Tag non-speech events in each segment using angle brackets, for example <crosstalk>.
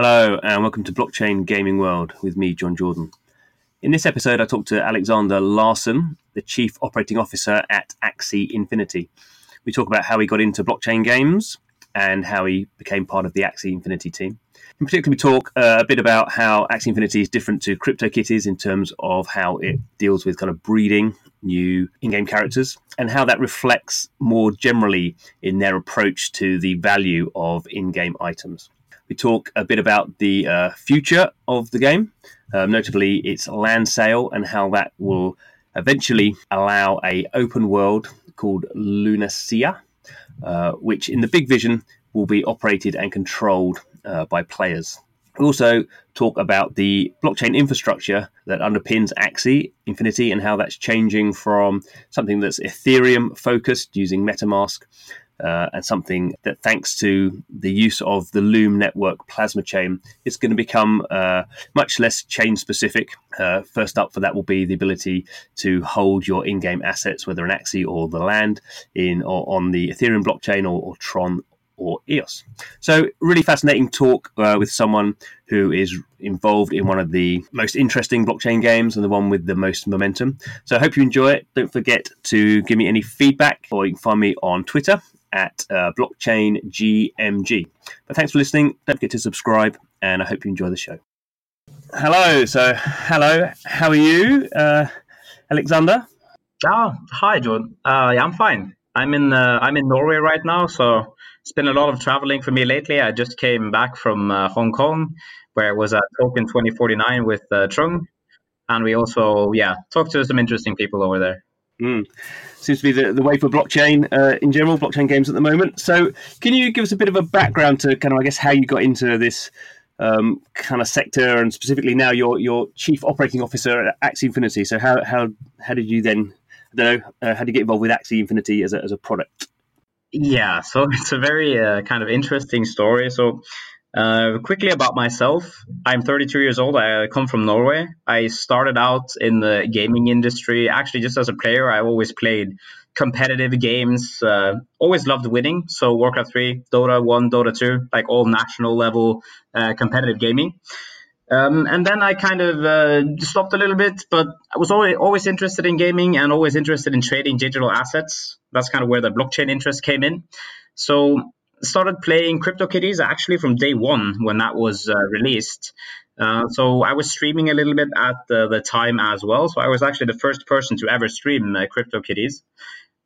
Hello, and welcome to Blockchain Gaming World with me, John Jordan. In this episode, I talked to Aleksander Larsen, the Chief Operating Officer at Axie Infinity. We talk about how he got into blockchain games and how he became part of the Axie Infinity team. In particular, we talk uh, a bit about how Axie Infinity is different to CryptoKitties in terms of how it deals with kind of breeding new in-game characters and how that reflects more generally in their approach to the value of in-game items. We talk a bit about the uh, future of the game, um, notably its land sale and how that will eventually allow a open world called Lunacia, uh, which in the big vision will be operated and controlled uh, by players. We also talk about the blockchain infrastructure that underpins Axie Infinity and how that's changing from something that's Ethereum focused using MetaMask uh, and something that, thanks to the use of the Loom network plasma chain, is going to become uh, much less chain specific. Uh, first up for that will be the ability to hold your in game assets, whether an Axie or the land, in or on the Ethereum blockchain or, or Tron or EOS. So, really fascinating talk uh, with someone who is involved in one of the most interesting blockchain games and the one with the most momentum. So, I hope you enjoy it. Don't forget to give me any feedback, or you can find me on Twitter at uh, blockchain GMG. But thanks for listening. Don't forget to subscribe, and I hope you enjoy the show. Hello. So, hello. How are you, uh, Aleksander? Oh, hi, John. Uh, yeah, I'm fine. I'm in uh, I'm in Norway right now, so it's been a lot of traveling for me lately. I just came back from uh, Hong Kong, where I was at Token 2049 with uh, Trung, and we also yeah talked to some interesting people over there. Mm. Seems to be the, the way for blockchain uh, in general, blockchain games at the moment. So, can you give us a bit of a background to kind of, I guess, how you got into this um, kind of sector, and specifically now you're your chief operating officer at Axie Infinity. So, how how how did you then? I don't know. Uh, how did you get involved with Axie Infinity as a as a product? Yeah, so <laughs> it's a very uh, kind of interesting story. So uh, quickly about myself. I'm 32 years old. I come from Norway. I started out in the gaming industry actually just as a player. I always played competitive games. Uh, always loved winning. So Warcraft 3, Dota 1, Dota 2, like all national level uh, competitive gaming. Um, and then I kind of uh, stopped a little bit, but I was always, always interested in gaming and always interested in trading digital assets. That's kind of where the blockchain interest came in. So started playing CryptoKitties actually from day one when that was uh, released. Uh, so I was streaming a little bit at the, the, time as well. So I was actually the first person to ever stream uh, CryptoKitties,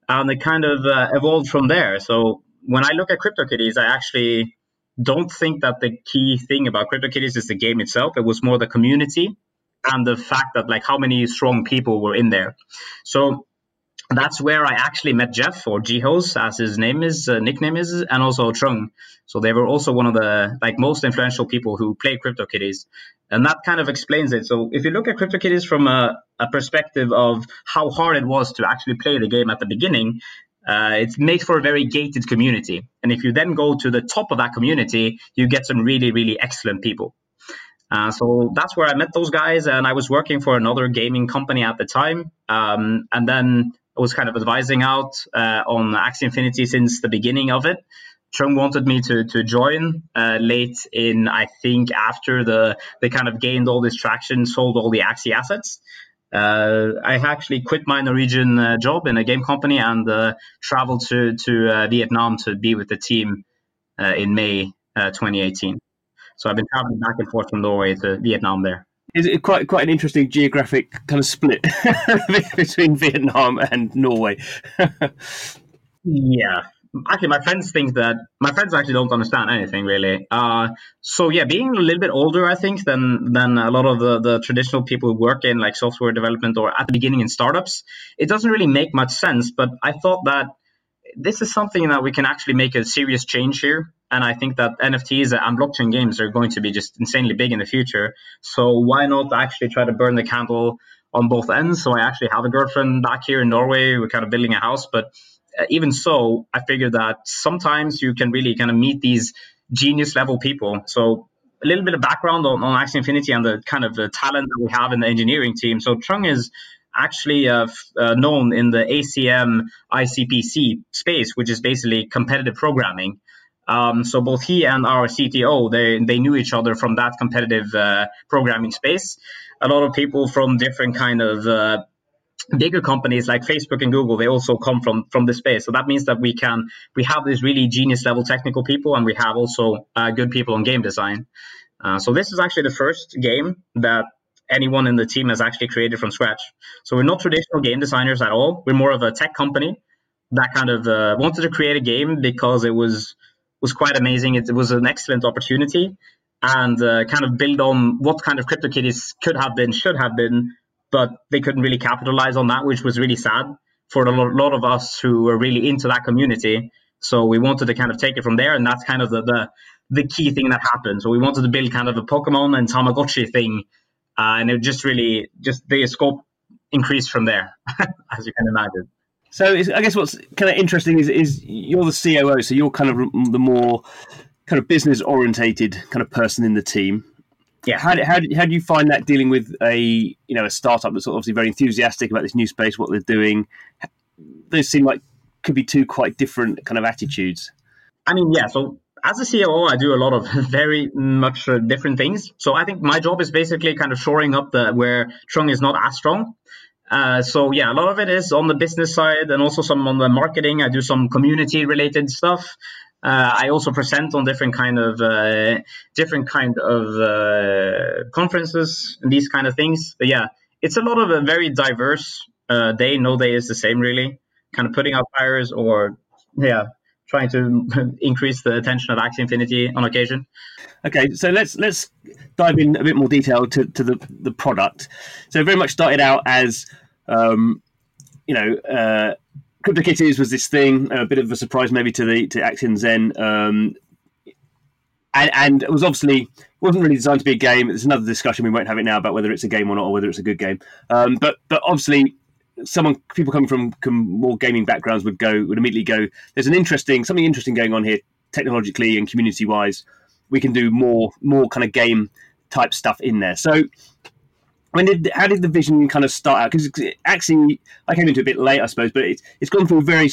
and it kind of uh, evolved from there. So when I look at CryptoKitties, I actually don't think that the key thing about CryptoKitties is the game itself. It was more the community and the fact that like how many strong people were in there. So that's where I actually met Jeff or Jihoz, as his name is, uh, nickname is, and also Trung. So they were also one of the like most influential people who played CryptoKitties, and that kind of explains it. So if you look at CryptoKitties from a, a perspective of how hard it was to actually play the game at the beginning, uh, it's made for a very gated community. And if you then go to the top of that community, you get some really, really excellent people. Uh, so that's where I met those guys, and I was working for another gaming company at the time. Um, and then was kind of advising out uh, on Axie Infinity since the beginning of it. Trung wanted me to to join uh, late in, I think, after the they kind of gained all this traction, sold all the Axie assets. Uh, I actually quit my Norwegian uh, job in a game company and uh, traveled to to uh, Vietnam to be with the team uh, in May 2018. So I've been traveling back and forth from Norway to Vietnam there is it quite quite an interesting geographic kind of split <laughs> between Vietnam and Norway. yeah, actually, my friends think that my friends actually don't understand anything really. Uh, so yeah, being a little bit older, I think, than than a lot of the, the traditional people who work in like software development or at the beginning in startups, it doesn't really make much sense. But I thought that this is something that we can actually make a serious change here. And I think that NFTs and blockchain games are going to be just insanely big in the future. So why not actually try to burn the candle on both ends? So I actually have a girlfriend back here in Norway. We're kind of building a house, but uh, even so, I figure that sometimes you can really kind of meet these genius level people. So a little bit of background on, on Axie Infinity and the kind of the talent that we have in the engineering team. So Trung is actually uh, uh, known in the ACM ICPC space, which is basically competitive programming. Um, so both he and our CTO, they, they knew each other from that competitive uh, programming space. A lot of people from different kind of uh, bigger companies like Facebook and Google, they also come from from the space. So that means that we can we have these really genius level technical people, and we have also uh, good people on game design. Uh, so this is actually the first game that anyone in the team has actually created from scratch. So we're not traditional game designers at all. We're more of a tech company that kind of uh, wanted to create a game because it was was quite amazing. It, was an excellent opportunity and uh, kind of build on what kind of CryptoKitties could have been, should have been, but they couldn't really capitalize on that, which was really sad for a lot of us who were really into that community. So we wanted to kind of take it from there, and that's kind of the the, the key thing that happened. So we wanted to build kind of a Pokemon and Tamagotchi thing, uh, and it just really just the scope increased from there, <laughs> as you can imagine. So I guess what's kind of interesting is is you're the COO, so you're kind of the more kind of business orientated kind of person in the team yeah, how do, how, do, how do you find that dealing with a you know a startup that's obviously very enthusiastic about this new space, what they're doing? Those seem like could be two quite different kind of attitudes. I mean, yeah. So as a COO, I do a lot of <laughs> very much uh, different things. So I think my job is basically kind of shoring up the where Trung is not as strong. Uh, so yeah, a lot of it is on the business side and also some on the marketing. I do some community related stuff. Uh, I also present on different kind of uh, different kind of uh, conferences and these kind of things. But yeah, it's a lot of a very diverse uh, day. No day is the same, really. Kind of putting out fires or yeah, trying to <laughs> increase the attention of Axie Infinity on occasion. Okay, so let's let's dive in a bit more detail to, to the the product. So very much started out as um, you know uh, CryptoKitties was this thing, a bit of a surprise maybe to the to Axiom Zen, um, and, and, it was obviously wasn't really designed to be a game. There's another discussion we won't have it now about whether it's a game or not, or whether it's a good game. Um, but but obviously, someone people coming from more gaming backgrounds would go would immediately go. There's an interesting something interesting going on here technologically and community wise. We can do more more kind of game type stuff in there. So when did how did the vision kind of start out? Because actually, I came into it a bit late, I suppose, but it's it's gone through very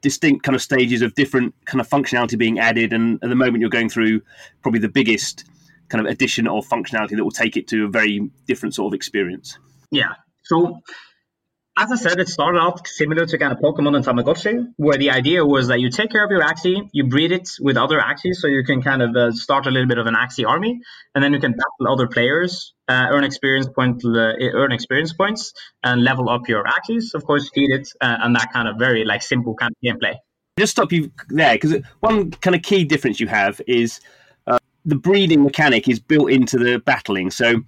distinct kind of stages of different kind of functionality being added, and at the moment you're going through probably the biggest kind of addition of functionality that will take it to a very different sort of experience. Yeah. So as I said, it started out similar to kind of Pokemon and Tamagotchi, where the idea was that you take care of your Axie, you breed it with other Axies, so you can kind of uh, start a little bit of an Axie army, and then you can battle other players, uh, earn experience point, uh, earn experience points, and level up your Axies. Of course, feed it, uh, and that kind of very like simple kind of gameplay. Just stop you there because one kind of key difference you have is uh, the breeding mechanic is built into the battling, so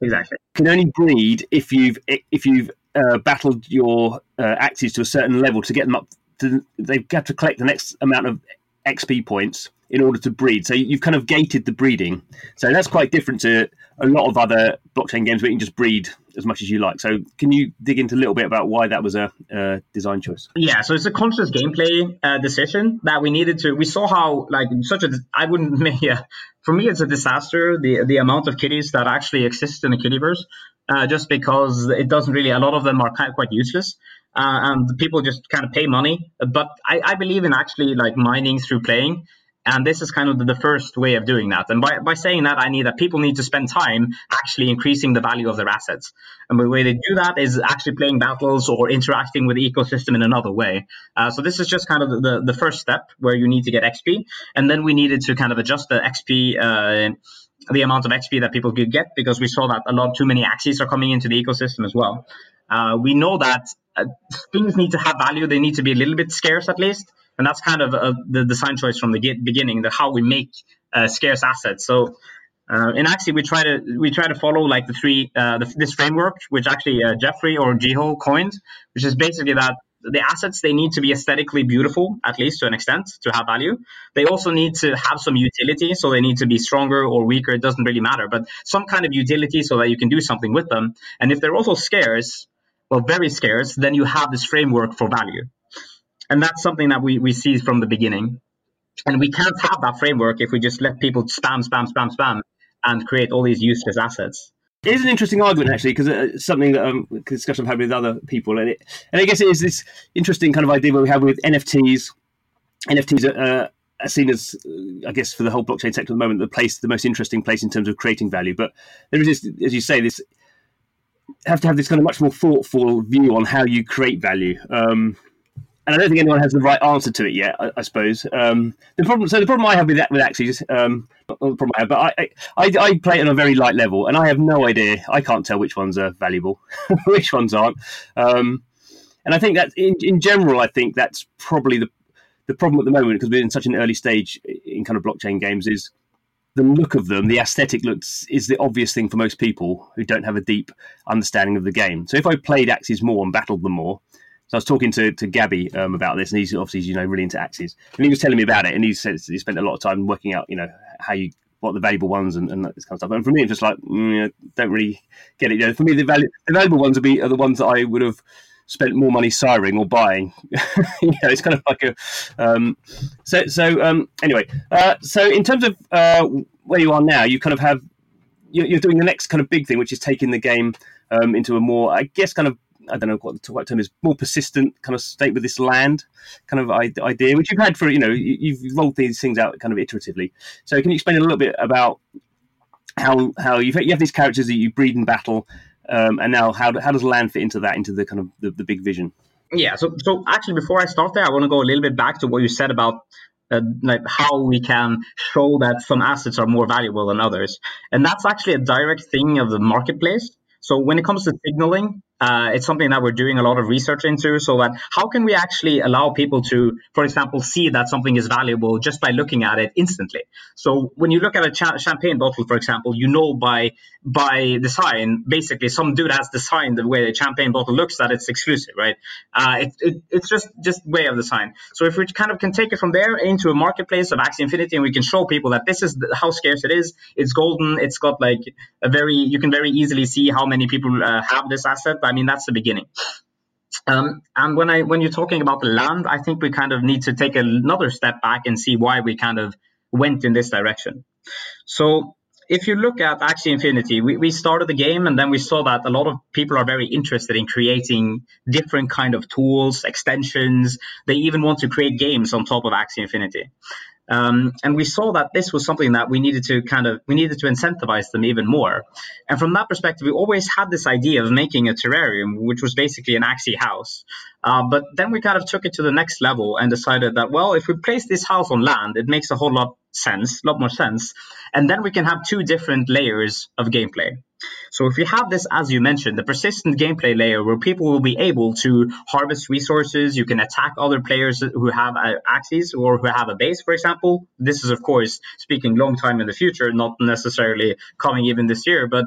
exactly you can only breed if you've if you've uh, battled your uh, Axies to a certain level to get them up. To, they have got to collect the next amount of XP points in order to breed. So you've kind of gated the breeding. So that's quite different to a lot of other blockchain games where you can just breed as much as you like. So can you dig into a little bit about why that was a, design choice? Yeah, so it's a conscious gameplay uh, decision that we needed to. We saw how like such a I wouldn't <laughs> yeah, for me it's a disaster the the amount of kitties that actually exist in the kittyverse uh, just because it doesn't really, a lot of them are kind of quite useless. Uh, and people just kind of pay money. But I, I, believe in actually like mining through playing. And this is kind of the first way of doing that. And by, by saying that, I need that people need to spend time actually increasing the value of their assets. And the way they do that is actually playing battles or interacting with the ecosystem in another way. Uh, so this is just kind of the, the first step where you need to get XP. And then we needed to kind of adjust the XP uh, the amount of XP that people could get because we saw that a lot too many Axies are coming into the ecosystem as well. Uh, we know that uh, things need to have value; they need to be a little bit scarce at least, and that's kind of uh, the design choice from the beginning. That how we make uh, scarce assets. So. Uh, in Axie, we try to we try to follow like the three uh, the, this framework, which actually Jeffrey or Jiho coined, which is basically that the assets they need to be aesthetically beautiful at least to an extent to have value they also need to have some utility so they need to be stronger or weaker it doesn't really matter but some kind of utility so that you can do something with them and if they're also scarce well very scarce then you have this framework for value and that's something that we, we see from the beginning and we can't have that framework if we just let people spam spam spam spam and create all these useless assets it is an interesting argument actually because it's uh, something that um, discussion I've had with other people, and it, and I guess it is this interesting kind of idea where we have with NFTs. NFTs are, uh, seen as, I guess, for the whole blockchain sector at the moment, the place, the most interesting place in terms of creating value. But there is this, as you say, this have to have this kind of much more thoughtful view on how you create value. Um, and I don't think anyone has the right answer to it yet. I, I suppose um, the problem. So the problem I have with that with Axies, um, not the problem I have, but I, I, I play it on a very light level, and I have no idea. I can't tell which ones are valuable, <laughs> which ones aren't. Um, and I think that in, in general, I think that's probably the the problem at the moment because we're in such an early stage in kind of blockchain games is the look of them, the aesthetic looks is the obvious thing for most people who don't have a deep understanding of the game. So if I played Axies more and battled them more, so I was talking to, to Gabby um, about this, and he's obviously you know really into Axies, and he was telling me about it, and he said he spent a lot of time working out you know how you what the valuable ones and, and this kind of stuff. And for me, it's just like mm, don't really get it. You know, for me, the, value, the valuable ones would be are the ones that I would have spent more money siring or buying. <laughs> you know, it's kind of like a um, so so. Um, anyway, uh, so in terms of uh, where you are now, you kind of have you're, you're, doing the next kind of big thing, which is taking the game um, into a more, I guess, kind of I don't know what the right term is, more persistent kind of state with this land kind of idea, which you've had for, you know, you've rolled these things out kind of iteratively. So can you explain a little bit about how how you have these characters that you breed in battle, um, and now how, how does land fit into that, into the kind of the, the big vision? Yeah, so so actually before I start there, I want to go a little bit back to what you said about uh, like how we can show that some assets are more valuable than others, and that's actually a direct thing of the marketplace. So when it comes to signaling, uh, it's something that we're doing a lot of research into so that how can we actually allow people to, for example, see that something is valuable just by looking at it instantly. So when you look at a cha- champagne bottle, for example, you know by by design, basically some dude has designed the way a champagne bottle looks that it's exclusive, right? Uh, it, it, it's just just way of design. So if we kind of can take it from there into a marketplace of Axie Infinity and we can show people that this is the, how scarce it is, it's golden, it's got like a very, you can very easily see how many people uh, have this asset I mean, that's the beginning. Um, and when I when you're talking about the land, I think we kind of need to take another step back and see why we kind of went in this direction. So if you look at Axie Infinity, we, we started the game and then we saw that a lot of people are very interested in creating different kind of tools, extensions. They even want to create games on top of Axie Infinity. Um, and we saw that this was something that we needed to kind of we needed to incentivize them even more. And from that perspective, we always had this idea of making a terrarium, which was basically an Axie house. Uh, but then we kind of took it to the next level and decided that well, if we place this house on land, it makes a whole lot sense, a lot more sense. And then we can have two different layers of gameplay. So if you have this, as you mentioned, the persistent gameplay layer where people will be able to harvest resources, you can attack other players who have Axies or who have a base, for example. This is, of course, speaking long time in the future, not necessarily coming even this year, but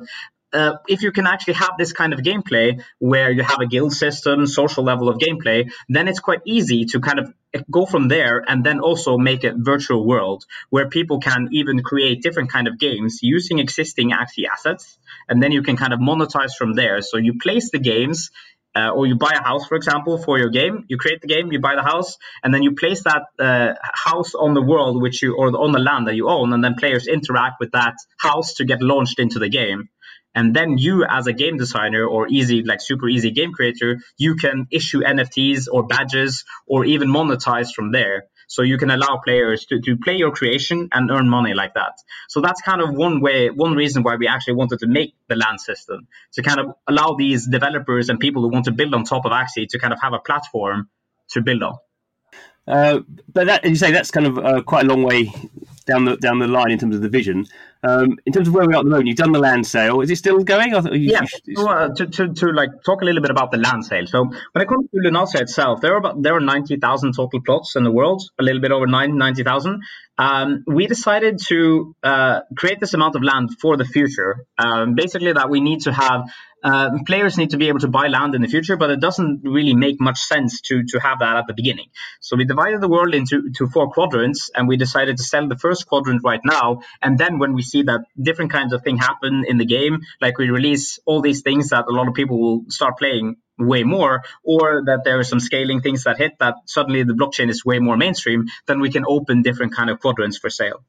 uh, if you can actually have this kind of gameplay where you have a guild system, social level of gameplay, then it's quite easy to kind of go from there and then also make a virtual world where people can even create different kind of games using existing Axie assets, and then you can kind of monetize from there. So you place the games. Uh, or you buy a house, for example, for your game. You create the game, you buy the house, and then you place that uh, house on the world which you or on the land that you own, and then players interact with that house to get launched into the game and then you as a game designer or easy like super easy game creator you can issue nfts or badges or even monetize from there. So you can allow players to, to play your creation and earn money like that. So that's kind of one way one reason why we actually wanted to make the land system to kind of allow these developers and people who want to build on top of axie to kind of have a platform to build on. Uh, but that, you say, that's kind of uh, quite a long way down the down the line in terms of the vision. Um, in terms of where we are at the moment, you've done the land sale. Is it still going? You, yeah. So, uh, to, to, to like talk a little bit about the land sale. So when it comes to Lunacia itself, there are about there are ninety thousand total plots in the world, a little bit over 90,000. Um, we decided to uh, create this amount of land for the future. Um, basically, that we need to have uh, players need to be able to buy land in the future, but it doesn't really make much sense to to have that at the beginning. So we divided the world into to four quadrants, and we decided to sell the first quadrant right now. And then when we see that different kinds of things happen in the game, like we release all these things that a lot of people will start playing way more, or that there are some scaling things that hit that suddenly the blockchain is way more mainstream, then we can open different kind of quadrants for sale.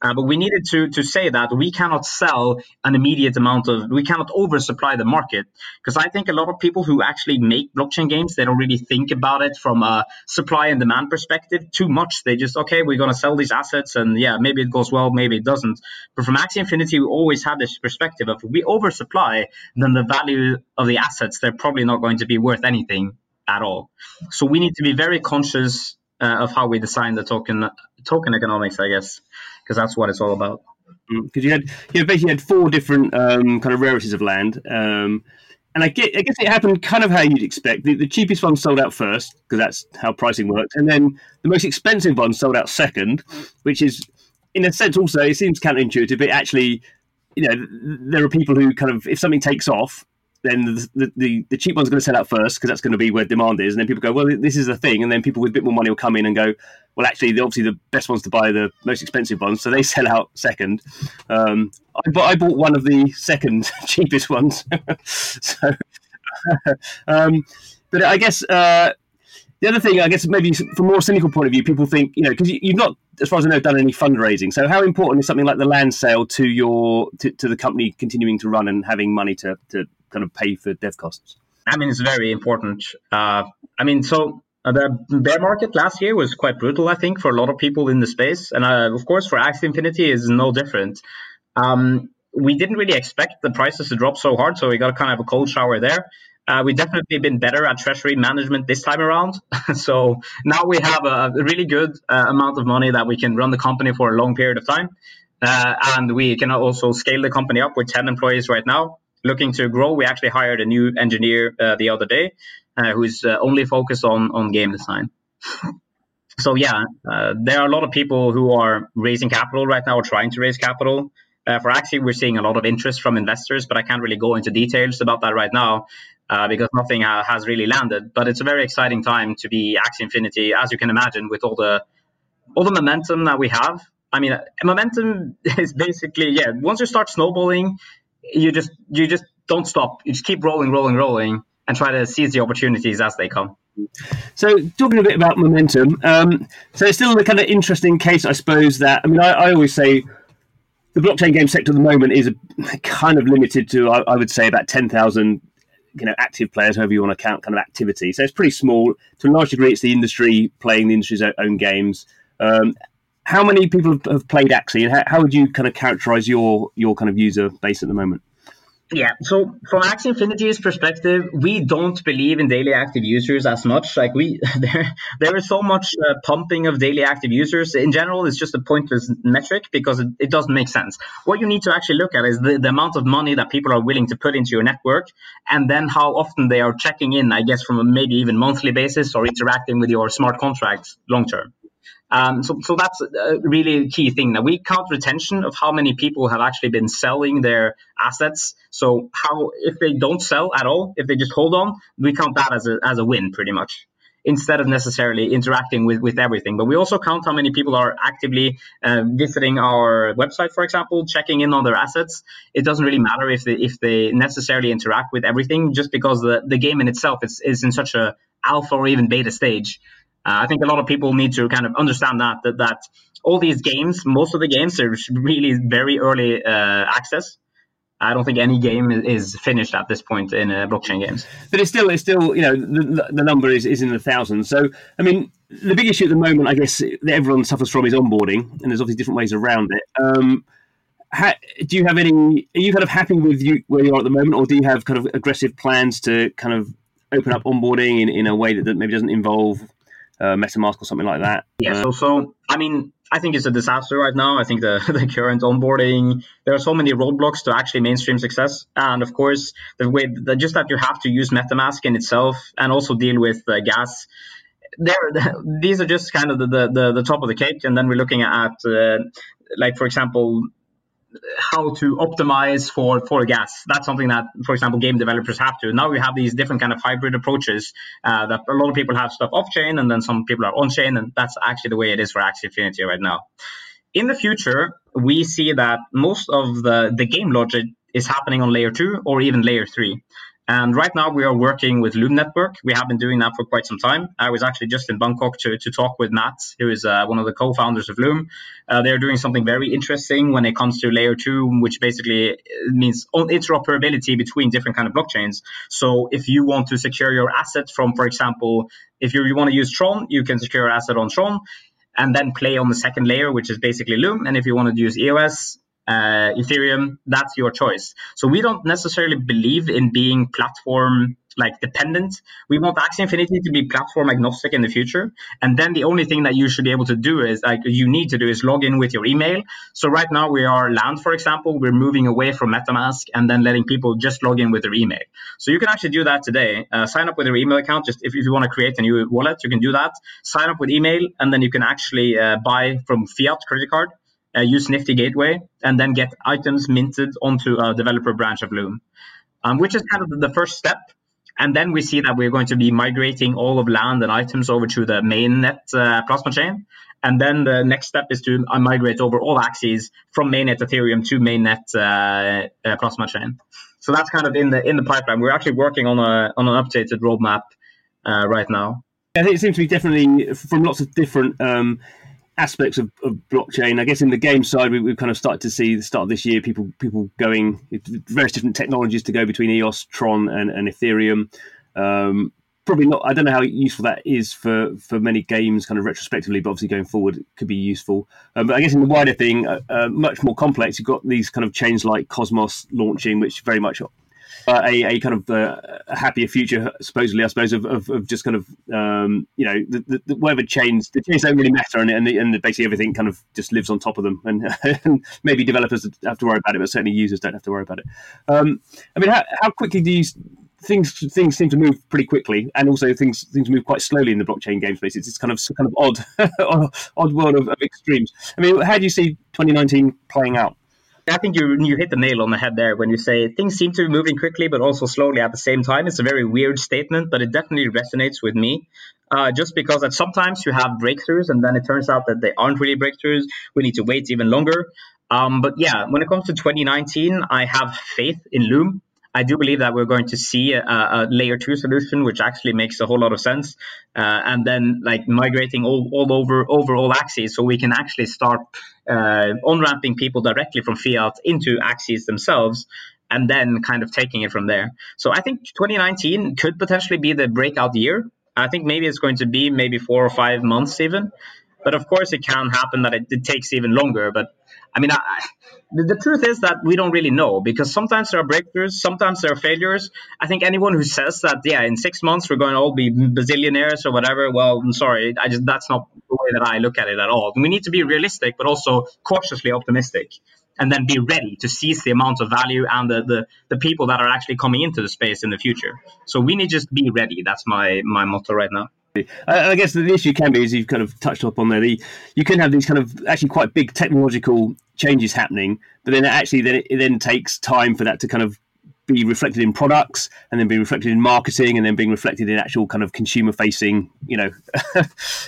Uh, but we needed to to say that we cannot sell an immediate amount of we cannot oversupply the market because I think a lot of people who actually make blockchain games they don't really think about it from a supply and demand perspective too much. They just okay we're gonna sell these assets and yeah maybe it goes well maybe it doesn't. But from Axie Infinity we always had this perspective of if we oversupply then the value of the assets they're probably not going to be worth anything at all. So we need to be very conscious uh, of how we design the token token economics, I guess, because that's what it's all about. Because mm, you had you basically had four different um, kind of rarities of land. Um, and I, get, I guess it happened kind of how you'd expect. The, the cheapest one sold out first because that's how pricing works, and then the most expensive one sold out second, which is, in a sense, also it seems counterintuitive, but actually, you know, there are people who kind of if something takes off, then the, the, the cheap one's going to sell out first because that's going to be where demand is. And then people go, well, this is a thing. And then people with a bit more money will come in and go, well, actually, the, obviously the best ones to buy the most expensive ones. So they <laughs> sell out second. Um, I, I bought one of the second <laughs> cheapest ones. <laughs> so, um, but I guess uh, the other thing, I guess, maybe from a more cynical point of view, people think, you know, because you, have not, as far as I know, done any fundraising. So how important is something like the land sale to your to, to the company continuing to run and having money to, to kind of pay for dev costs? I mean, it's very important. Uh, I mean, so uh, the bear market last year was quite brutal, I think, for a lot of people in the space, and uh, of course, for Axie Infinity is no different. Um, we didn't really expect the prices to drop so hard, so we got kind of a cold shower there. Uh, we've definitely been better at treasury management this time around. <laughs> so now we have a really good uh, amount of money that we can run the company for a long period of time. Uh, and we can also scale the company up with 10 employees right now looking to grow. We actually hired a new engineer uh, the other day uh, who's uh, only focused on, on game design. <laughs> so, yeah, uh, there are a lot of people who are raising capital right now or trying to raise capital. Uh, for Axie, we're seeing a lot of interest from investors, but I can't really go into details about that right now. Uh, because nothing has really landed, but it's a very exciting time to be Axie Infinity, as you can imagine, with all the all the momentum that we have. I mean, momentum <laughs> is basically yeah. Once you start snowballing, you just you just don't stop. You just keep rolling, rolling, rolling, and try to seize the opportunities as they come. So, talking a bit about momentum, um, so it's still a kind of interesting case, I suppose. That I mean, I, I, always say the blockchain game sector at the moment is a, kind of limited to, I, I would say, about ten thousand, you know, active players, however you want to count, kind of activity. So it's pretty small. To a large degree, it's the industry playing the industry's own games. Um, how many people have, played Axie, and how, would you kind of characterize your your kind of user base at the moment? Yeah, so from Axie Infinity's perspective, we don't believe in daily active users as much. Like we, <laughs> there, there is so much uh, pumping of daily active users. In general, it's just a pointless metric because it, it doesn't make sense. What you need to actually look at is the, the amount of money that people are willing to put into your network, and then how often they are checking in. I guess from a maybe even monthly basis or interacting with your smart contracts long term. Um, so, so that's a really key thing. Now we count retention of how many people have actually been selling their assets. So how if they don't sell at all, if they just hold on, we count that as a as a win pretty much instead of necessarily interacting with, with everything. But we also count how many people are actively uh, visiting our website, for example, checking in on their assets. It doesn't really matter if they, if they necessarily interact with everything, just because the, the game in itself is, is in such a alpha or even beta stage uh, I think a lot of people need to kind of understand that that, that all these games, most of the games, are really very early uh, access. I don't think any game is finished at this point in uh, blockchain games. But it's still, it's still, you know, the, the number is, is in the thousands. So, I mean, the big issue at the moment, I guess, that everyone suffers from is onboarding, and there's obviously different ways around it. Um, how, do you have any? Are you kind of happy with you where you are at the moment, or do you have kind of aggressive plans to kind of open up onboarding in, in a way that, that maybe doesn't involve uh, MetaMask or something like that. Yeah. Uh, so, so I mean, I think it's a disaster right now. I think the, <laughs> the current onboarding, there are so many roadblocks to actually mainstream success. And of course, the way the, just that you have to use MetaMask in itself and also deal with uh, gas. There, <laughs> these are just kind of the, the, the, top of the cake. And then we're looking at, uh, like, for example, how to optimize for for gas. That's something that, for example, game developers have to. Now we have these different kind of hybrid approaches uh, that a lot of people have stuff off chain, and then some people are on chain, and that's actually the way it is for Axie Infinity right now. In the future, we see that most of the the game logic is happening on layer two or even layer three. And right now we are working with Loom Network. We have been doing that for quite some time. I was actually just in Bangkok to, to talk with Matt, who is uh, one of the co-founders of Loom. Uh, they're doing something very interesting when it comes to layer two, which basically means interoperability between different kind of blockchains. So if you want to secure your asset from, for example, if you, you want to use Tron, you can secure your asset on Tron and then play on the second layer, which is basically Loom. And if you want to use EOS, uh, Ethereum, that's your choice. So we don't necessarily believe in being platform like dependent. We want Axie Infinity to be platform agnostic in the future. And then the only thing that you should be able to do is like you need to do is log in with your email. So right now we are Land, for example, we're moving away from MetaMask and then letting people just log in with their email. So you can actually do that today. Uh, sign up with your email account. Just if, if you want to create a new wallet, you can do that. Sign up with email and then you can actually uh, buy from fiat credit card uh, use Nifty Gateway, and then get items minted onto a developer branch of Loom, um, which is kind of the first step. And then we see that we're going to be migrating all of land and items over to the mainnet uh, Plasma chain. And then the next step is to uh, migrate over all Axies from mainnet Ethereum to mainnet uh, uh, Plasma chain. So that's kind of in the in the pipeline. We're actually working on a on an updated roadmap uh, right now. I think it seems to be definitely from lots of different um, aspects of, of, blockchain. I guess in the game side, we, have kind of started to see the start of this year people people going various different technologies to go between EOS, Tron, and, and Ethereum. Um, probably not. I don't know how useful that is for for many games, kind of retrospectively, but obviously going forward, it could be useful. Um, but I guess in the wider thing, uh, uh, much more complex. You've got these kind of chains like Cosmos launching, which very much a, a kind of uh, a happier future, supposedly, I suppose, of, of, of just kind of um, you know the, the, the, whatever chains the chains don't really matter, and and, the, and basically everything kind of just lives on top of them, <laughs> and, and, maybe developers have to worry about it, but certainly users don't have to worry about it. Um, I mean, how, how quickly do you things things seem to move pretty quickly, and also things things move quite slowly in the blockchain game space. It's, it's kind of kind of odd <laughs> odd world of, of extremes. I mean, how do you see 2019 playing out? I think you you hit the nail on the head there when you say things seem to be moving quickly but also slowly at the same time. It's a very weird statement, but it definitely resonates with me. Uh, just because that sometimes you have breakthroughs and then it turns out that they aren't really breakthroughs. We need to wait even longer. Um, but yeah, when it comes to 2019, I have faith in Loom. I do believe that we're going to see a, a, layer two solution, which actually makes a whole lot of sense, uh, and then like migrating all, all over over all Axies, so we can actually start uh, on ramping people directly from fiat into Axies themselves, and then kind of taking it from there. So I think 2019 could potentially be the breakout year. I think maybe it's going to be maybe four or five months even. But of course, it can happen that it, it takes even longer. But I mean, I, the, truth is that we don't really know because sometimes there are breakthroughs, sometimes there are failures. I think anyone who says that, yeah, in six months we're going to all be bazillionaires or whatever, well, I'm sorry, I just that's not the way that I look at it at all. We need to be realistic, but also cautiously optimistic, and then be ready to seize the amount of value and the, the, the people that are actually coming into the space in the future. So we need to just be ready. That's my my motto right now. I guess the issue can be, as you've kind of touched up on there, the, you can have these kind of actually quite big technological changes happening, but then it actually then it then takes time for that to kind of be reflected in products and then be reflected in marketing and then being reflected in actual kind of consumer facing you know <laughs>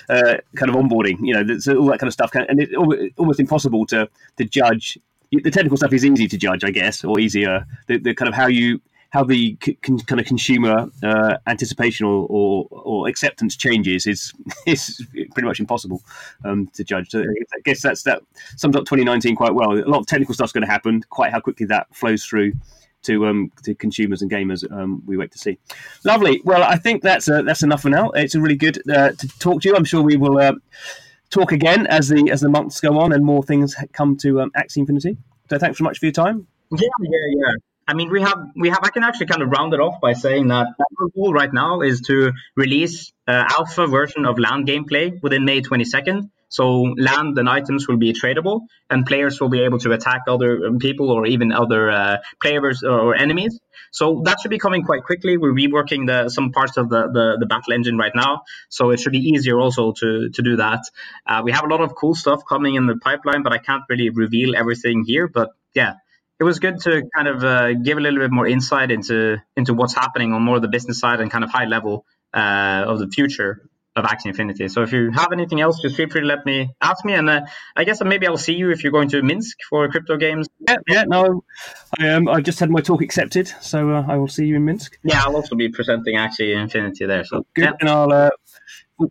uh, kind of onboarding you know so all that kind of stuff can, and it's almost impossible to to judge. The technical stuff is easy to judge i guess or easier the, the kind of how you how the con- kind of consumer uh, anticipation or, or, or, acceptance changes is <laughs> is pretty much impossible um, to judge. So I guess that's that sums up 2019 quite well. A lot of technical stuff's going to happen. Quite how quickly that flows through to um, to consumers and gamers, um, we wait to see. Lovely. Well, I think that's uh, that's enough for now. It's a really good uh, to talk to you. I'm sure we will uh, talk again as the as the months go on and more things come to um, Axie Infinity. So thanks very much for your time. Yeah, yeah, yeah. I mean, we have we have. I can actually kind of round it off by saying that our goal right now is to release uh, alpha version of land gameplay within May 22nd. So land and items will be tradable, and players will be able to attack other um, people or even other uh, players or enemies. So that should be coming quite quickly. We're reworking the, some parts of the, the, the, battle engine right now, so it should be easier also to, to do that. Uh, we have a lot of cool stuff coming in the pipeline, but I can't really reveal everything here. But yeah, it was good to kind of uh, give a little bit more insight into into what's happening on more of the business side and kind of high level uh, of the future. of Axie Infinity. So if you have anything else, just feel free to let me ask me, and uh, I guess maybe I'll see you if you're going to Minsk for crypto games. Yeah, yeah. No, I um, I just had my talk accepted, so uh, I will see you in Minsk. Yeah, I'll also be presenting Axie Infinity there. So good, yeah. and I'll.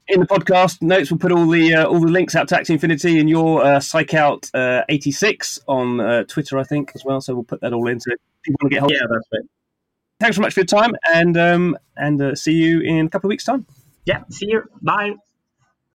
In the podcast notes, we'll put all the uh, all the links out to Axie Infinity and your uh, Psycheout uh, eighty six on uh, Twitter, I think, as well. So we'll put that all in. So if you want to get hold. Yeah, that's right. Thanks so much for your time, and um, and uh, see you in a couple of weeks' time. Yeah, see you. Bye.